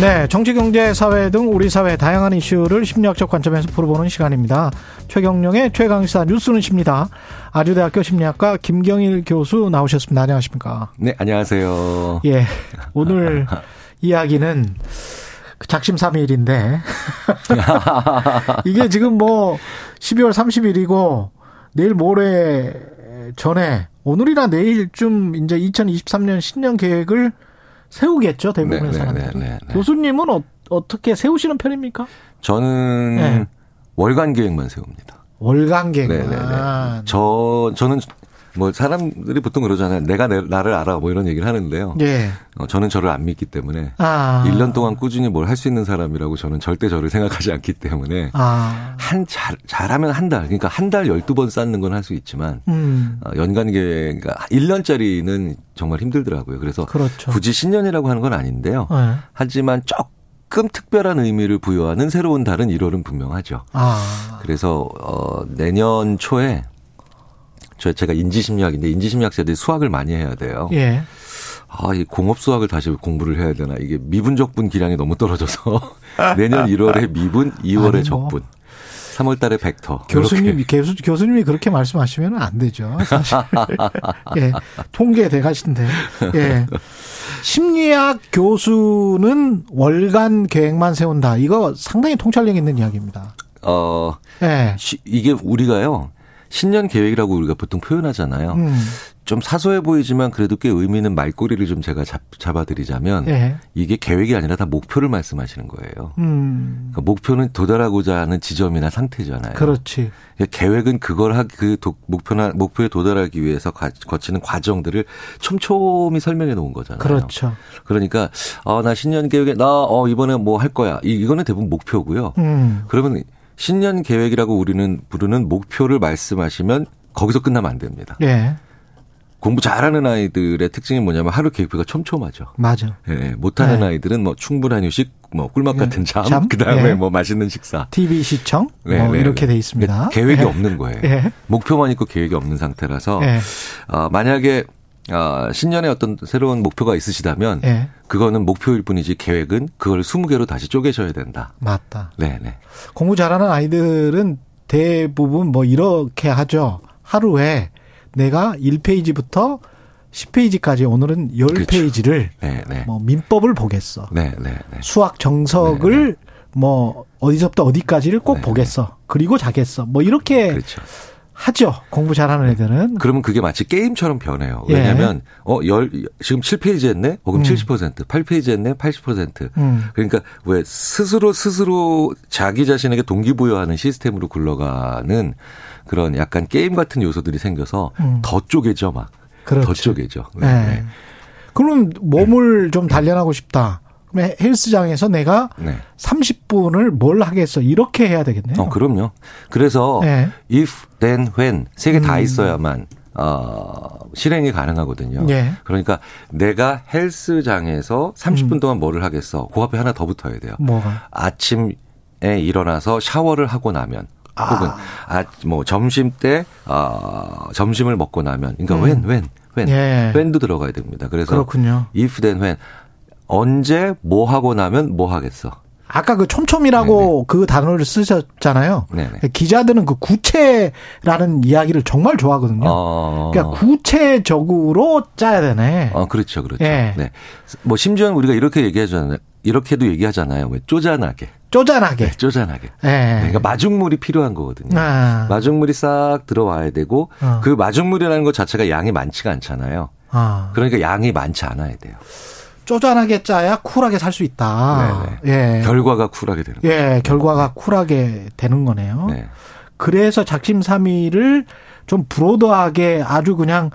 네, 정치, 경제, 사회 등 우리 사회 다양한 이슈를 심리학적 관점에서 풀어보는 시간입니다. 최경령의 최강시사 뉴스는 십니다. 아주대학교 심리학과 김경일 교수 나오셨습니다. 안녕하십니까? 네, 안녕하세요. 예, 오늘 이야기는 작심삼일인데 이게 지금 뭐 12월 30일이고 내일 모레 전에 오늘이나 내일쯤 이제 2023년 신년 계획을 세우겠죠 대부분의 네, 사람들. 네, 네, 네, 교수님은 어, 떻게 세우시는 편입니까? 저는 네. 월간 계획만 세웁니다. 월간 계획. 네네네. 아, 저 저는 뭐 사람들이 보통 그러잖아요. 내가 내, 나를 알아 뭐 이런 얘기를 하는데요. 예. 어, 저는 저를 안 믿기 때문에 아. 1년 동안 꾸준히 뭘 할 수 있는 사람이라고 저는 절대 저를 생각하지 않기 때문에 아. 한 잘, 잘하면 한 달, 그러니까 한 달 12번 쌓는 건 할 수 있지만 음. 어, 연간 계획 그러니까 1년짜리는 정말 힘들더라고요. 그래서 그렇죠. 굳이 신년이라고 하는 건 아닌데요. 네. 하지만 조금 특별한 의미를 부여하는 새로운 달은 1월은 분명하죠. 아. 그래서 어 내년 초에 저 제가 인지심리학인데 인지심리학자들이 수학을 많이 해야 돼요. 예. 아, 이 공업 수학을 다시 공부를 해야 되나. 이게 미분 적분 기량이 너무 떨어져서 내년 1월에 미분, 2월에 아니, 적분. 뭐. 3월 달에 벡터. 교수님, 교수, 교수님이 그렇게 말씀하시면 안 되죠. 사실. 예. 통계 대 가신데. 예. 심리학 교수는 월간 계획만 세운다. 이거 상당히 통찰력 있는 이야기입니다. 어, 예. 이게 우리가요. 신년 계획이라고 우리가 보통 표현하잖아요. 음. 좀 사소해 보이지만 그래도 꽤 의미 있는 말꼬리를 좀 제가 잡, 잡아드리자면 네. 이게 계획이 아니라 다 목표를 말씀하시는 거예요. 음. 그러니까 목표는 도달하고자 하는 지점이나 상태잖아요. 그렇지. 그러니까 계획은 그걸 하기 그 목표나 목표에 도달하기 위해서 거치는 과정들을 촘촘히 설명해 놓은 거잖아요. 그렇죠. 그러니까 어나 신년 계획에 나 어 이번에 뭐 할 거야. 이 이거는 대부분 목표고요. 음. 그러면 신년 계획이라고 우리는 부르는 목표를 말씀하시면 거기서 끝나면 안 됩니다. 예. 공부 잘하는 아이들의 특징이 뭐냐면 하루 계획표가 촘촘하죠. 맞아. 예, 못하는 네. 아이들은 뭐 충분한 휴식, 뭐 꿀맛 같은 잠, 잠? 그 다음에 예. 뭐 맛있는 식사, TV 시청, 네, 뭐 네, 이렇게 돼 있습니다. 계획이 예. 없는 거예요. 예. 목표만 있고 계획이 없는 상태라서 예. 어, 만약에 어, 신년에 어떤 새로운 목표가 있으시다면 예. 그거는 목표일 뿐이지 계획은 그걸 20개로 다시 쪼개셔야 된다. 맞다. 네, 네. 공부 잘하는 아이들은 대부분 뭐 이렇게 하죠. 하루에 내가 1페이지부터 10페이지까지 오늘은 10페이지를 그렇죠. 네, 네. 뭐 민법을 보겠어. 네, 네, 네. 수학 정석을 네, 네. 뭐 어디서부터 어디까지를 꼭 네, 보겠어. 그리고 자겠어. 뭐 이렇게 그렇죠. 하죠. 공부 잘하는 애들은. 그러면 그게 마치 게임처럼 변해요. 예. 왜냐면 어, 열, 지금 7페이지 했네? 어, 그럼 음. 70%, 8페이지 했네? 80%. 음. 그러니까 왜 스스로 스스로 자기 자신에게 동기부여하는 시스템으로 굴러가는 그런 약간 게임 같은 요소들이 생겨서 음. 더 쪼개져 막. 그렇죠. 더 쪼개져. 네. 네. 그럼 몸을 좀 단련하고 싶다. 그러면 헬스장에서 내가 네. 30분을 뭘 하겠어 이렇게 해야 되겠네요. 어, 그럼요. 그래서 네. if, then, when 세 개다 음. 있어야만 어, 실행이 가능하거든요. 네. 그러니까 내가 헬스장에서 30분 음. 동안 뭐를 하겠어. 그 앞에 하나 더 붙어야 돼요. 뭐가? 아침에 일어나서 샤워를 하고 나면 아. 혹은 아, 뭐 점심 때 어, 점심을 먹고 나면 그러니까 음. when when when 예. when도 들어가야 됩니다. 그래서 그렇군요. if then when 언제 뭐 하고 나면 뭐 하겠어. 아까 그 촘촘이라고 네네. 그 단어를 쓰셨잖아요. 네네. 기자들은 그 구체라는 이야기를 정말 좋아하거든요. 어... 그러니까 구체적으로 짜야 되네. 어, 그렇죠, 그렇죠. 예. 네. 뭐 심지어는 우리가 이렇게 얘기하잖아요. 이렇게도 얘기하잖아요. 왜 쪼잔하게. 쪼잔하게. 네, 쪼잔하게. 예. 네. 그러니까 마중물이 필요한 거거든요. 아. 마중물이 싹 들어와야 되고 어. 그 마중물이라는 것 자체가 양이 많지가 않잖아요. 아. 그러니까 양이 많지 않아야 돼요. 쪼잔하게 짜야 쿨하게 살 수 있다. 네네. 예. 결과가 쿨하게 되는 거예요. 예, 결과가 쿨하게 되는 거네요. 네. 그래서 작심삼일을 좀 브로드하게 아주 그냥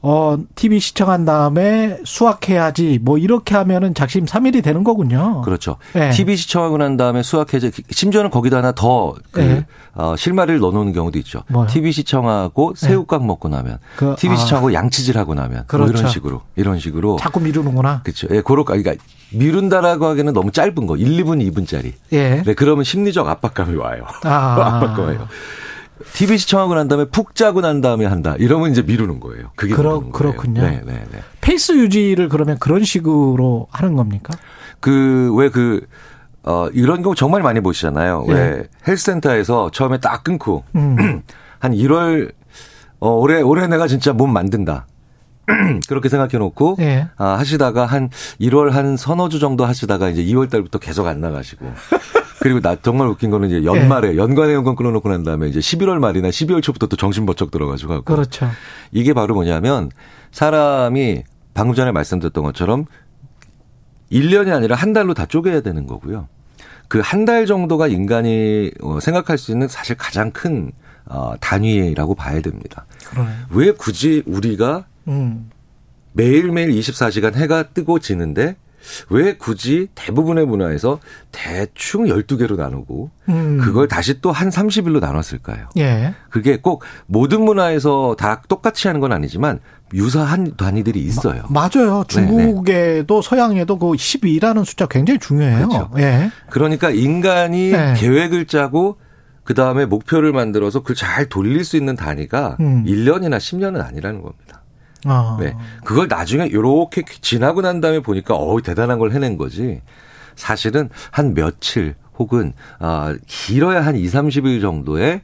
어, TV 시청한 다음에 수학해야지 뭐 이렇게 하면은 작심 삼일이 되는 거군요. 그렇죠. 네. TV 시청하고 난 다음에 수학해야지 심지어는 거기다 하나 더그 네. 어, 실마리를 넣어 놓는 경우도 있죠. 뭐요? TV 시청하고 네. 새우깡 네. 먹고 나면 그, TV 아. 시청하고 양치질 하고 나면 그렇죠. 뭐 이런 그렇죠. 식으로 이런 식으로 자꾸 미루는구나. 그렇죠. 예, 그렇게 그러니까 미룬다라고 하기에는 너무 짧은 거. 1, 2분, 2분짜리. 예. 네, 그러면 심리적 압박감이 와요. 아. 압박감이 와요. TV 시청하고 난 다음에 푹 자고 난 다음에 한다. 이러면 이제 미루는 거예요. 그게 그러, 그렇군요. 네, 네, 네. 페이스 유지를 그러면 그런 식으로 하는 겁니까? 그, 왜 그, 어, 이런 경우 정말 많이 보시잖아요. 네. 왜 헬스센터에서 처음에 딱 끊고, 음. 한 1월, 어, 올해, 올해 내가 진짜 몸 만든다. 그렇게 생각해 놓고 예. 아, 하시다가 한 1월 한 서너 주 정도 하시다가 이제 2월 달부터 계속 안 나가시고 그리고 나 정말 웃긴 거는 이제 연말에 예. 연간의 연금 끊어놓고 난 다음에 이제 11월 말이나 12월 초부터 또 정신 번쩍 들어가지고 하고. 그렇죠. 이게 바로 뭐냐면 사람이 방금 전에 말씀드렸던 것처럼 1년이 아니라 한 달로 다 쪼개야 되는 거고요. 그 한 달 정도가 인간이 어, 생각할 수 있는 사실 가장 큰 어, 단위라고 봐야 됩니다. 그러네. 왜 굳이 우리가 음. 매일매일 24시간 해가 뜨고 지는데 왜 굳이 대부분의 문화에서 대충 12개로 나누고 음. 그걸 다시 또 한 30일로 나눴을까요? 예. 그게 꼭 모든 문화에서 다 똑같이 하는 건 아니지만 유사한 단위들이 있어요. 마, 맞아요. 중국에도 네네. 서양에도 그 12라는 숫자 굉장히 중요해요. 그렇죠. 예. 그러니까 인간이 네. 계획을 짜고 그 다음에 목표를 만들어서 그걸 잘 돌릴 수 있는 단위가 음. 1년이나 10년은 아니라는 겁니다. 아. 네. 그걸 나중에 요렇게 지나고 난 다음에 보니까 어우 대단한 걸 해낸 거지. 사실은 한 며칠 혹은 아 길어야 한 2, 30일 정도의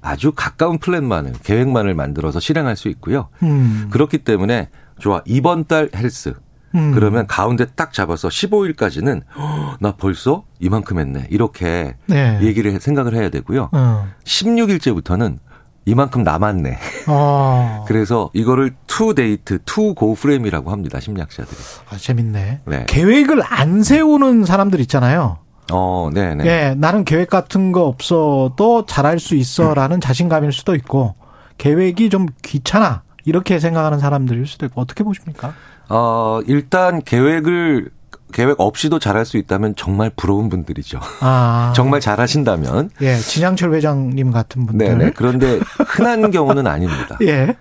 아주 가까운 플랜만을 계획만을 만들어서 실행할 수 있고요. 음. 그렇기 때문에 좋아. 이번 달 헬스 음. 그러면 가운데 딱 잡아서 15일까지는 나 벌써 이만큼 했네. 이렇게 네. 얘기를 생각을 해야 되고요. 어. 16일째부터는 이만큼 남았네. 아. 그래서 이거를 to date, to go frame이라고 합니다. 심리학자들이. 아, 재밌네. 네. 계획을 안 세우는 사람들 있잖아요. 어, 네, 네. 예, 나는 계획 같은 거 없어도 잘할 수 있어라는 음. 자신감일 수도 있고 계획이 좀 귀찮아 이렇게 생각하는 사람들일 수도 있고 어떻게 보십니까? 어, 일단 계획을 계획 없이도 잘할 수 있다면 정말 부러운 분들이죠. 아. 정말 잘하신다면. 예, 진양철 회장님 같은 분들. 네네. 그런데 흔한 경우는 아닙니다. 예.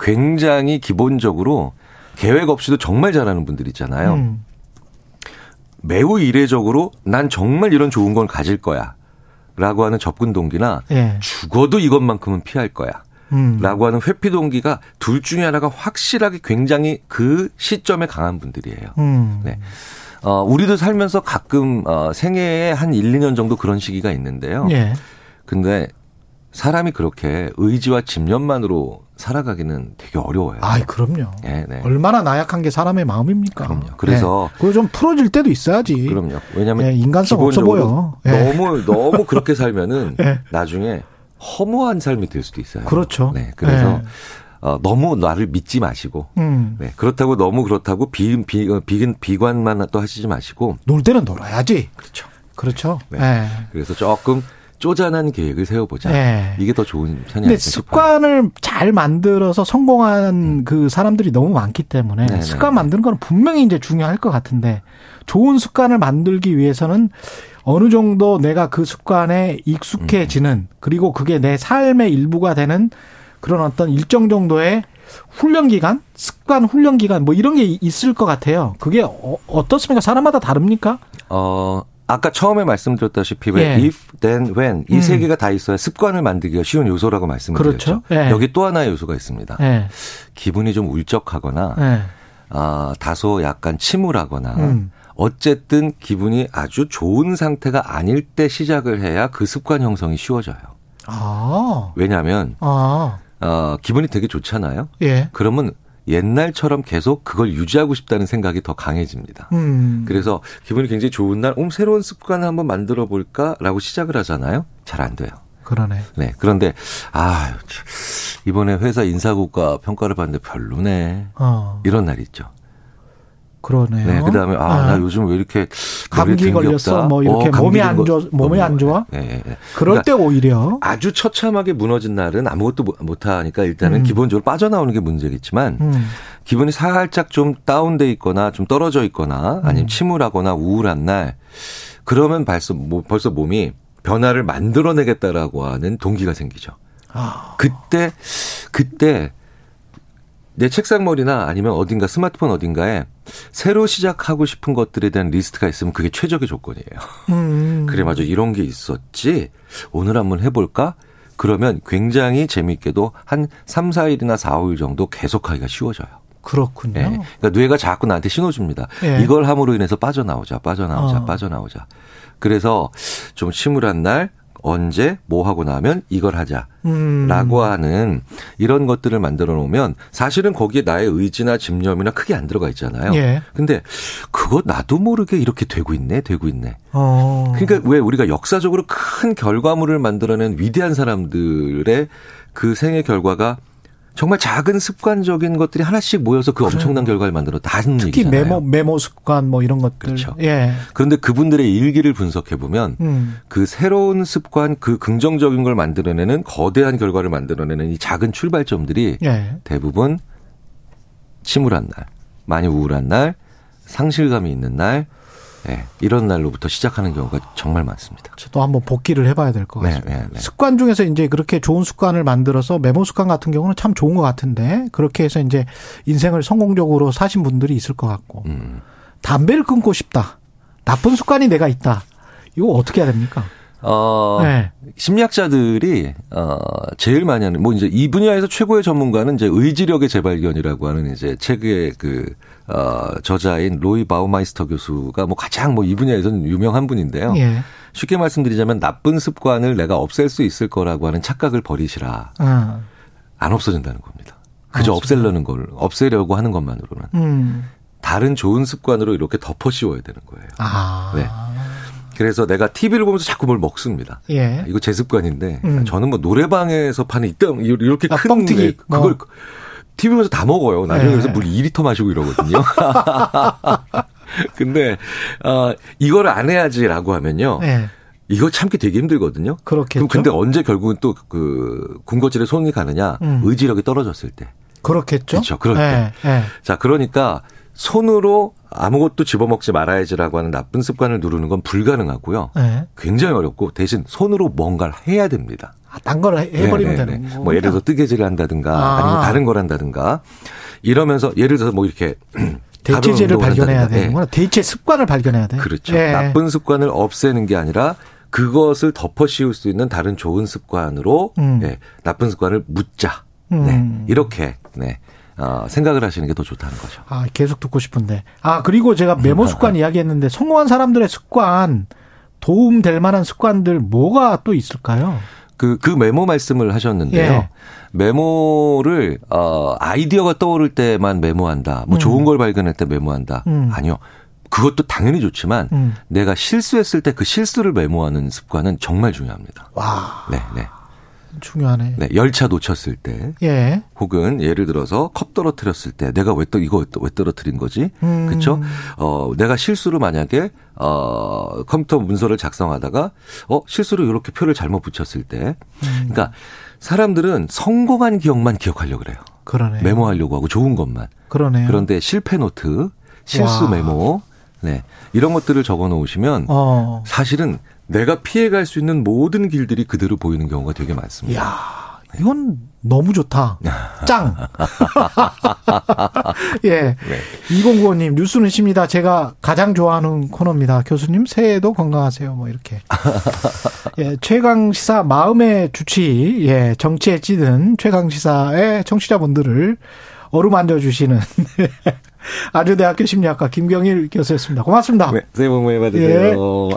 굉장히 기본적으로 계획 없이도 정말 잘하는 분들 있잖아요. 음. 매우 이례적으로 난 정말 이런 좋은 걸 가질 거야. 라고 하는 접근 동기나 예. 죽어도 이것만큼은 피할 거야. 음. 라고 하는 회피 동기가 둘 중에 하나가 확실하게 굉장히 그 시점에 강한 분들이에요. 음. 네. 어, 우리도 살면서 가끔 어, 생애에 한 1, 2년 정도 그런 시기가 있는데요. 예. 근데 사람이 그렇게 의지와 집념만으로 살아가기는 되게 어려워요. 아, 그럼요. 네, 네. 얼마나 나약한 게 사람의 마음입니까? 그럼요. 그래서 네. 그걸 좀 풀어질 때도 있어야지. 그럼요. 왜냐하면 네, 인간성 없어 보여. 네. 너무 너무 그렇게 살면은 네. 나중에 허무한 삶이 될 수도 있어요. 그렇죠. 네. 그래서 어, 너무 나를 믿지 마시고 음. 네, 그렇다고 너무 그렇다고 비, 비, 어, 비, 비관만 또 하시지 마시고 놀 때는 놀아야지. 그렇죠. 그렇죠. 네. 네. 그래서 조금 쪼잔한 계획을 세워보자. 네. 이게 더 좋은 편이 아닐까 습관을 잘 만들어서 성공한 음. 그 사람들이 너무 많기 때문에 네네. 네, 습관 네. 만드는 건 분명히 이제 중요할 것 같은데 좋은 습관을 만들기 위해서는 어느 정도 내가 그 습관에 익숙해지는 음. 그리고 그게 내 삶의 일부가 되는 그런 어떤 일정 정도의 훈련 기간, 습관 훈련 기간 뭐 이런 게 있을 것 같아요. 그게 어, 어떻습니까? 사람마다 다릅니까? 어, 아까 처음에 말씀드렸다시피 왜 예. if, then, when 이세 음. 개가 다 있어야 습관을 만들기가 쉬운 요소라고 말씀드렸죠. 그렇죠. 예. 여기 또 하나의 요소가 있습니다. 예. 기분이 좀 울적하거나 예. 아, 다소 약간 침울하거나 음. 어쨌든 기분이 아주 좋은 상태가 아닐 때 시작을 해야 그 습관 형성이 쉬워져요. 아. 왜냐하면 아. 어, 기분이 되게 좋잖아요. 예. 그러면 옛날처럼 계속 그걸 유지하고 싶다는 생각이 더 강해집니다. 음. 그래서 기분이 굉장히 좋은 날, 음, 새로운 습관을 한번 만들어 볼까라고 시작을 하잖아요. 잘 안 돼요. 그러네. 네. 그런데, 아 이번에 회사 인사국가 평가를 받는데 별로네. 어. 이런 날이 있죠. 그러네요. 네. 그 다음에, 아, 아, 나 요즘 왜 이렇게 감기 걸렸어 뭐 이렇게 어, 몸이 안 좋아 몸이 안 좋아 네, 네, 네. 그럴 그러니까 때 오히려 아주 처참하게 무너진 날은 아무것도 못 하니까 일단은 음. 기본적으로 빠져나오는 게 문제겠지만 음. 기분이 살짝 좀 다운돼 있거나 좀 떨어져 있거나 아니면 음. 침울하거나 우울한 날 그러면 벌써 뭐 벌써 몸이 변화를 만들어내겠다라고 하는 동기가 생기죠. 아. 그때 그때 내 책상머리나 아니면 어딘가 스마트폰 어딘가에 새로 시작하고 싶은 것들에 대한 리스트가 있으면 그게 최적의 조건이에요. 음. 그래 맞아 이런 게 있었지. 오늘 한번 해볼까? 그러면 굉장히 재미있게도 한 3, 4일이나 4, 5일 정도 계속하기가 쉬워져요. 그렇군요. 네. 그러니까 뇌가 자꾸 나한테 신호 줍니다. 네. 이걸 함으로 인해서 빠져나오자, 빠져나오자, 어. 빠져나오자. 그래서 좀 침울한 날 언제 뭐 하고 나면 이걸 하자라고 음. 하는 이런 것들을 만들어 놓으면 사실은 거기에 나의 의지나 집념이나 크게 안 들어가 있잖아요. 예. 근데 그거 나도 모르게 이렇게 되고 있네, 되고 있네. 어. 그러니까 왜 우리가 역사적으로 큰 결과물을 만들어낸 위대한 사람들의 그 생애 결과가 정말 작은 습관적인 것들이 하나씩 모여서 그 엄청난 결과를 만들었다 하는 특히 얘기잖아요. 메모 메모 습관 뭐 이런 것들. 그렇죠. 예. 그런데 그분들의 일기를 분석해 보면 음. 그 새로운 습관, 그 긍정적인 걸 만들어내는 거대한 결과를 만들어내는 이 작은 출발점들이 예. 대부분 침울한 날, 많이 우울한 날, 상실감이 있는 날, 네, 이런 날로부터 시작하는 경우가 정말 많습니다. 또 한번 복귀를 해봐야 될것 네, 같습니다. 네, 네, 네. 습관 중에서 이제 그렇게 좋은 습관을 만들어서 메모 습관 같은 경우는 참 좋은 것 같은데 그렇게 해서 이제 인생을 성공적으로 사신 분들이 있을 것 같고 음. 담배를 끊고 싶다. 나쁜 습관이 내가 있다. 이거 어떻게 해야 됩니까? 어, 네. 심리학자들이 어 제일 많이 하는 뭐 이제 이 분야에서 최고의 전문가는 이제 의지력의 재발견이라고 하는 이제 책의 그 어, 저자인 로이 바우마이스터 교수가 뭐 가장 뭐 이 분야에서는 유명한 분인데요. 예. 쉽게 말씀드리자면 나쁜 습관을 내가 없앨 수 있을 거라고 하는 착각을 버리시라. 아. 안 없어진다는 겁니다. 그저 아, 없애려는 걸 없애려고 하는 것만으로는 음. 다른 좋은 습관으로 이렇게 덮어 씌워야 되는 거예요. 아. 네. 그래서 내가 TV를 보면서 자꾸 뭘 먹습니다. 예. 이거 제 습관인데 음. 저는 뭐 노래방에서 파는 이땅 이렇게 아, 큰 뻥튀기. 네, 그걸 어. TV 보면서 다 먹어요. 나중에 네. 그래서 물 2리터 마시고 이러거든요. 근데 어 이거를 안 해야지라고 하면요. 네. 이거 참기 되게 힘들거든요. 그렇겠죠. 근데 언제 결국은 또 그 군것질에 손이 가느냐? 음. 의지력이 떨어졌을 때. 그렇겠죠. 그렇죠. 그럴 네. 때. 네. 자, 그러니까 손으로 아무것도 집어먹지 말아야지라고 하는 나쁜 습관을 누르는 건 불가능하고요. 네. 굉장히 어렵고 대신 손으로 뭔가를 해야 됩니다. 아, 딴걸 해버리면 네네네. 되는 거뭐 예를 들어 서 뜨개질을 한다든가 아. 아니면 다른 걸 한다든가 이러면서 예를 들어서 뭐 이렇게 대체제를 발견해야 되는구나. 네. 대체 습관을 발견해야 돼. 그렇죠. 네. 나쁜 습관을 없애는 게 아니라 그것을 덮어 씌울 수 있는 다른 좋은 습관으로 음. 네, 나쁜 습관을 묻자. 음. 네, 이렇게 네. 어, 생각을 하시는 게 더 좋다는 거죠. 아, 계속 듣고 싶은데. 아, 그리고 제가 메모 습관 이야기했는데 성공한 사람들의 습관 도움 될 만한 습관들 뭐가 또 있을까요? 그, 그 메모 말씀을 하셨는데요. 예. 메모를, 어, 아이디어가 떠오를 때만 메모한다. 뭐 음. 좋은 걸 발견할 때 메모한다. 음. 아니요. 그것도 당연히 좋지만 음. 내가 실수했을 때 그 실수를 메모하는 습관은 정말 중요합니다. 와. 네, 네. 중요하네. 네, 열차 놓쳤을 때, 예. 혹은 예를 들어서 컵 떨어뜨렸을 때, 내가 왜 또 이거 왜 떨어뜨린 거지? 음. 그렇죠? 어, 내가 실수로 만약에 어, 컴퓨터 문서를 작성하다가 어 실수로 이렇게 표를 잘못 붙였을 때, 음. 그러니까 사람들은 성공한 기억만 기억하려고 그래요. 그러네. 메모하려고 하고 좋은 것만. 그러네. 그런데 실패 노트, 실수 와. 메모, 네 이런 것들을 적어 놓으시면 어. 사실은 내가 피해갈 수 있는 모든 길들이 그대로 보이는 경우가 되게 많습니다. 이야, 이건 너무 좋다. 짱. 예. 네. 2095님, 뉴스는 쉽니다. 제가 가장 좋아하는 코너입니다. 교수님, 새해에도 건강하세요. 뭐, 이렇게. 예, 최강시사 마음의 주치, 예, 정치에 찌든 최강시사의 청취자분들을 어루만져 주시는 아주대학교 심리학과 김경일 교수였습니다. 고맙습니다. 네, 새해 복 많이 받으세요. 예.